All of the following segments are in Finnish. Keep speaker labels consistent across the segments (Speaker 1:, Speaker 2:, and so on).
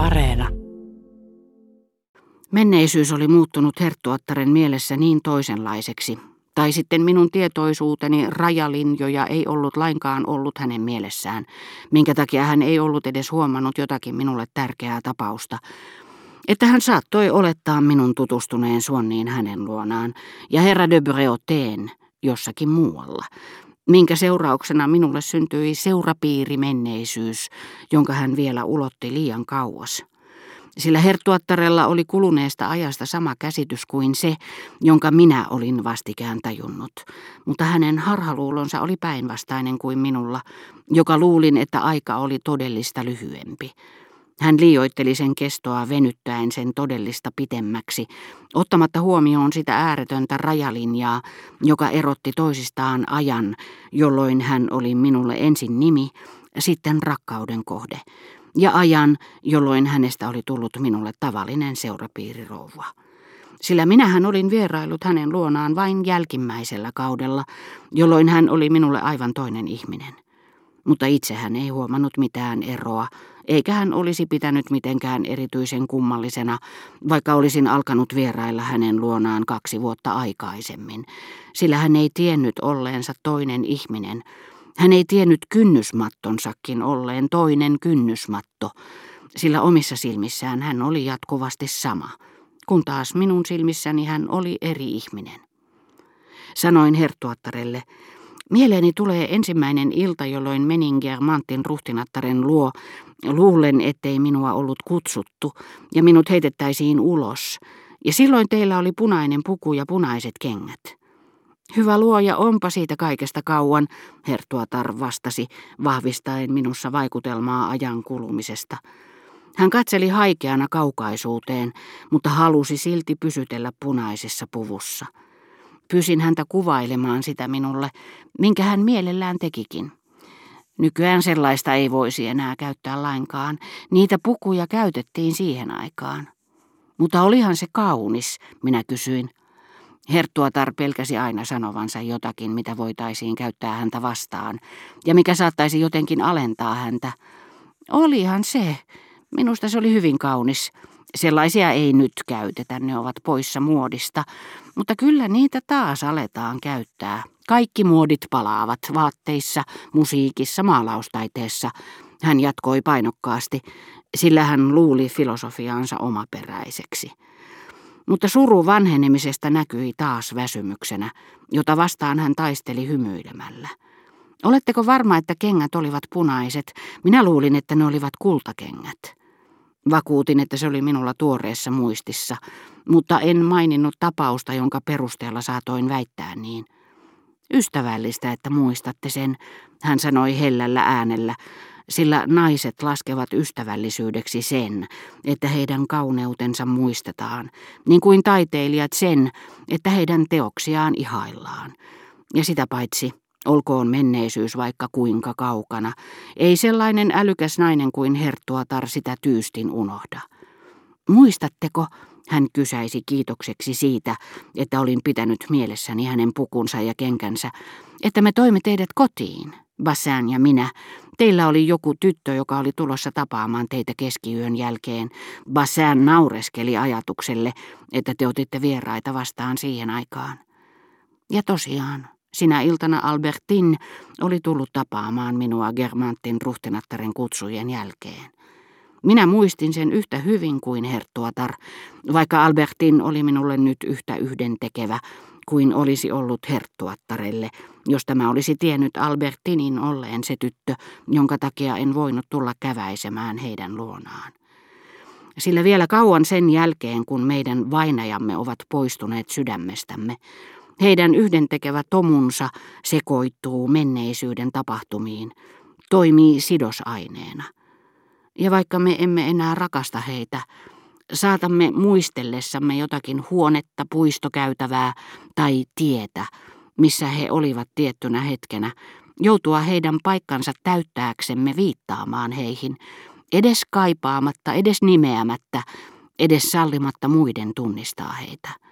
Speaker 1: Areena. Menneisyys oli muuttunut Herttuattaren mielessä niin toisenlaiseksi, tai sitten minun tietoisuuteni rajalinjoja ei ollut lainkaan ollut hänen mielessään, minkä takia hän ei ollut edes huomannut jotakin minulle tärkeää tapausta, että hän saattoi olettaa minun tutustuneen Suonniin hänen luonaan ja herra de Breauteen jossakin muualla, minkä seurauksena minulle syntyi seurapiirimenneisyys, jonka hän vielä ulotti liian kauas. Sillä Herttuattarella oli kuluneesta ajasta sama käsitys kuin se, jonka minä olin vastikään tajunnut, mutta hänen harhaluulonsa oli päinvastainen kuin minulla, joka luulin, että aika oli todellista lyhyempi. Hän liioitteli sen kestoa venyttäen sen todellista pitemmäksi, ottamatta huomioon sitä ääretöntä rajalinjaa, joka erotti toisistaan ajan, jolloin hän oli minulle ensin nimi, sitten rakkauden kohde, ja ajan, jolloin hänestä oli tullut minulle tavallinen seurapiirirouva. Sillä minähän olin vierailut hänen luonaan vain jälkimmäisellä kaudella, jolloin hän oli minulle aivan toinen ihminen. Mutta itse hän ei huomannut mitään eroa, eikä hän olisi pitänyt mitenkään erityisen kummallisena, vaikka olisin alkanut vierailla hänen luonaan kaksi vuotta aikaisemmin, sillä hän ei tiennyt olleensa toinen ihminen. Hän ei tiennyt kynnysmattonsakin olleen toinen kynnysmatto, sillä omissa silmissään hän oli jatkuvasti sama, kun taas minun silmissäni hän oli eri ihminen. Sanoin Herttuattarelle, Mieleeni tulee ensimmäinen ilta, jolloin menin Germantin ruhtinattaren luo, luulen, ettei minua ollut kutsuttu, ja minut heitettäisiin ulos, ja silloin teillä oli punainen puku ja punaiset kengät. Hyvä luoja, onpa siitä kaikesta kauan, Hertuatar vastasi, vahvistaen minussa vaikutelmaa ajan kulumisesta. Hän katseli haikeana kaukaisuuteen, mutta halusi silti pysytellä punaisessa puvussa. Pyysin häntä kuvailemaan sitä minulle, minkä hän mielellään tekikin. Nykyään sellaista ei voisi enää käyttää lainkaan. Niitä pukuja käytettiin siihen aikaan. Mutta olihan se kaunis, minä kysyin. Herttuatar pelkäsi aina sanovansa jotakin, mitä voitaisiin käyttää häntä vastaan, ja mikä saattaisi jotenkin alentaa häntä. Olihan se. Minusta se oli hyvin kaunis. Sellaisia ei nyt käytetä, ne ovat poissa muodista, mutta kyllä niitä taas aletaan käyttää. Kaikki muodit palaavat vaatteissa, musiikissa, maalaustaiteessa, hän jatkoi painokkaasti, sillä hän luuli filosofiaansa omaperäiseksi. Mutta suru vanhenemisesta näkyi taas väsymyksenä, jota vastaan hän taisteli hymyilemällä. Oletteko varma, että kengät olivat punaiset? Minä luulin, että ne olivat kultakengät. Vakuutin, että se oli minulla tuoreessa muistissa, mutta en maininnut tapausta, jonka perusteella saatoin väittää niin. Ystävällistä, että muistatte sen, hän sanoi hellällä äänellä, sillä naiset laskevat ystävällisyydeksi sen, että heidän kauneutensa muistetaan, niin kuin taiteilijat sen, että heidän teoksiaan ihaillaan. Ja sitä paitsi Olkoon menneisyys vaikka kuinka kaukana, ei sellainen älykäs nainen kuin Herttuatar sitä tyystin unohda. Muistatteko, hän kysäisi kiitokseksi siitä, että olin pitänyt mielessäni hänen pukunsa ja kenkänsä, että me toimme teidät kotiin, Bassan ja minä. Teillä oli joku tyttö, joka oli tulossa tapaamaan teitä keskiyön jälkeen. Bassan naureskeli ajatukselle, että te otitte vieraita vastaan siihen aikaan. Ja tosiaan, sinä iltana Albertin oli tullut tapaamaan minua Germantin ruhtinattaren kutsujen jälkeen. Minä muistin sen yhtä hyvin kuin Herttuatar, vaikka Albertin oli minulle nyt yhtä yhdentekevä kuin olisi ollut Herttuattarelle, jos tämä olisi tiennyt Albertinin olleen se tyttö, jonka takia en voinut tulla käväisemään heidän luonaan. Sillä vielä kauan sen jälkeen, kun meidän vainajamme ovat poistuneet sydämestämme, heidän yhdentekevä tomunsa sekoittuu menneisyyden tapahtumiin, toimii sidosaineena. Ja vaikka me emme enää rakasta heitä, saatamme muistellessamme jotakin huonetta, puistokäytävää tai tietä, missä he olivat tiettynä hetkenä, joutua heidän paikkansa täyttääksemme viittaamaan heihin, edes kaipaamatta, edes nimeämättä, edes sallimatta muiden tunnistaa heitä.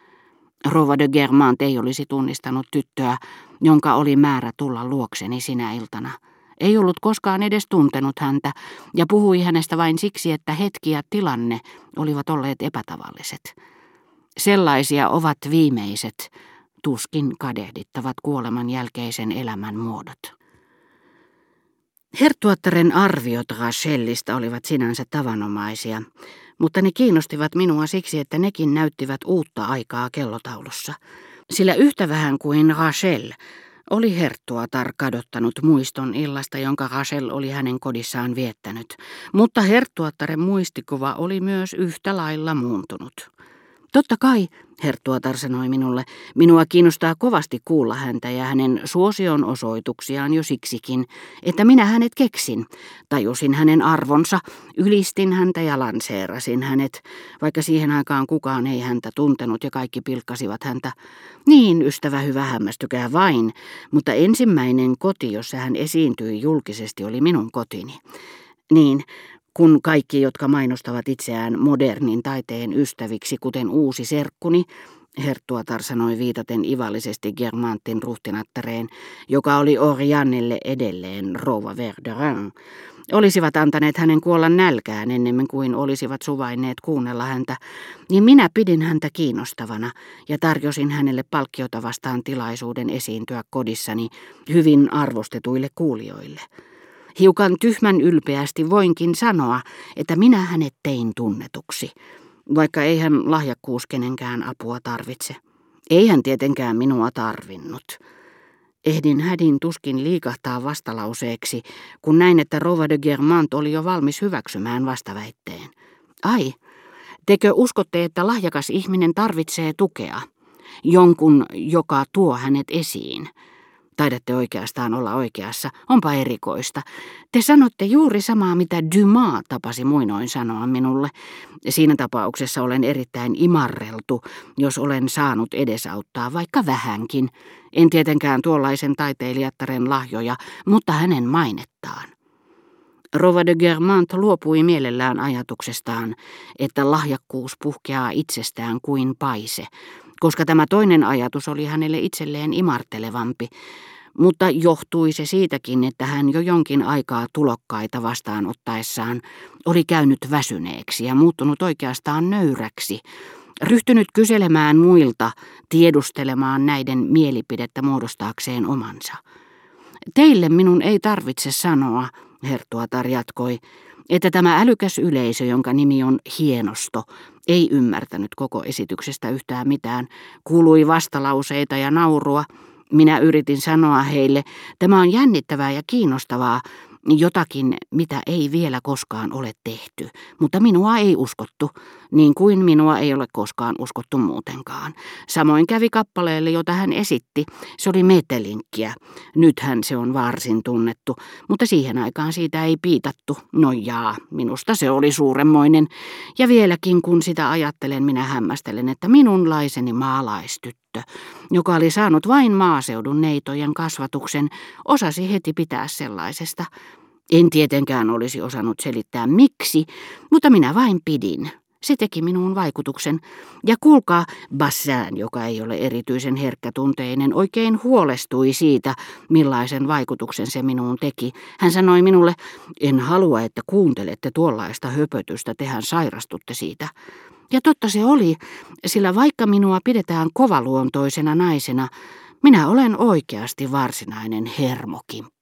Speaker 1: Rova de Germant ei olisi tunnistanut tyttöä, jonka oli määrä tulla luokseni sinä iltana. Ei ollut koskaan edes tuntenut häntä ja puhui hänestä vain siksi, että hetki ja tilanne olivat olleet epätavalliset. Sellaisia ovat viimeiset, tuskin kadehdittavat kuoleman jälkeisen elämän muodot. Hertuattaren arviot Rachellista olivat sinänsä tavanomaisia, mutta ne kiinnostivat minua siksi, että nekin näyttivät uutta aikaa kellotaulussa. Sillä yhtä vähän kuin Rachel oli Herttuatar kadottanut muiston illasta, jonka Rachel oli hänen kodissaan viettänyt, mutta Herttuattaren muistikuva oli myös yhtä lailla muuntunut. Totta kai, Herttuatar sanoi minulle, minua kiinnostaa kovasti kuulla häntä ja hänen suosion osoituksiaan jo siksikin, että minä hänet keksin. Tajusin hänen arvonsa, ylistin häntä ja lanseerasin hänet, vaikka siihen aikaan kukaan ei häntä tuntenut ja kaikki pilkkasivat häntä. Niin, ystävä hyvä hämmästykää vain, mutta ensimmäinen koti, jossa hän esiintyi julkisesti, oli minun kotini. Niin, kun kaikki, jotka mainostavat itseään modernin taiteen ystäviksi, kuten uusi serkkuni, Herttuatar sanoi viitaten ivallisesti Germantin ruhtinattareen, joka oli Oriannelle edelleen rouva Verderin, olisivat antaneet hänen kuolla nälkään ennemmin kuin olisivat suvainneet kuunnella häntä, niin minä pidin häntä kiinnostavana ja tarjosin hänelle palkkiota vastaan tilaisuuden esiintyä kodissani hyvin arvostetuille kuulijoille. Hiukan tyhmän ylpeästi voinkin sanoa, että minä hänet tein tunnetuksi, vaikka ei hän lahjakkuus kenenkään apua tarvitse. Ei hän tietenkään minua tarvinnut. Ehdin hädin tuskin liikahtaa vastalauseeksi, kun näin, että Rova de Germant oli jo valmis hyväksymään vastaväitteen. Ai, tekö uskotte, että lahjakas ihminen tarvitsee tukea? Jonkun, joka tuo hänet esiin. Taidatte oikeastaan olla oikeassa. Onpa erikoista. Te sanotte juuri samaa, mitä Dumas tapasi muinoin sanoa minulle. Siinä tapauksessa olen erittäin imarreltu, jos olen saanut edesauttaa vaikka vähänkin. En tietenkään tuollaisen taiteilijattaren lahjoja, mutta hänen mainettaan. Rova de Germant luopui mielellään ajatuksestaan, että lahjakkuus puhkeaa itsestään kuin paise, koska tämä toinen ajatus oli hänelle itselleen imartelevampi, mutta johtui se siitäkin, että hän jo jonkin aikaa tulokkaita vastaanottaessaan oli käynyt väsyneeksi ja muuttunut oikeastaan nöyräksi, ryhtynyt kyselemään muilta, tiedustelemaan näiden mielipidettä muodostaakseen omansa. Teille minun ei tarvitse sanoa, Herttuatar jatkoi, että tämä älykäs yleisö, jonka nimi on Hienosto, ei ymmärtänyt koko esityksestä yhtään mitään, kuului vastalauseita ja naurua, minä yritin sanoa heille, tämä on jännittävää ja kiinnostavaa, jotakin, mitä ei vielä koskaan ole tehty, mutta minua ei uskottu, niin kuin minua ei ole koskaan uskottu muutenkaan. Samoin kävi kappaleelle, jota hän esitti. Se oli metelinkkiä. Nythän se on varsin tunnettu, mutta siihen aikaan siitä ei piitattu. No jaa, minusta se oli suuremmoinen. Ja vieläkin kun sitä ajattelen, minä hämmästelen, että minunlaiseni maalaistyttö, joka oli saanut vain maaseudun neitojen kasvatuksen, osasi heti pitää sellaisesta. En tietenkään olisi osannut selittää miksi, mutta minä vain pidin. Se teki minuun vaikutuksen. Ja kuulkaa, Bassan, joka ei ole erityisen herkkätunteinen, oikein huolestui siitä, millaisen vaikutuksen se minuun teki. Hän sanoi minulle, en halua, että kuuntelette tuollaista höpötystä, tehän sairastutte siitä. Ja totta se oli, sillä vaikka minua pidetään kovaluontoisena naisena, minä olen oikeasti varsinainen hermokimppu.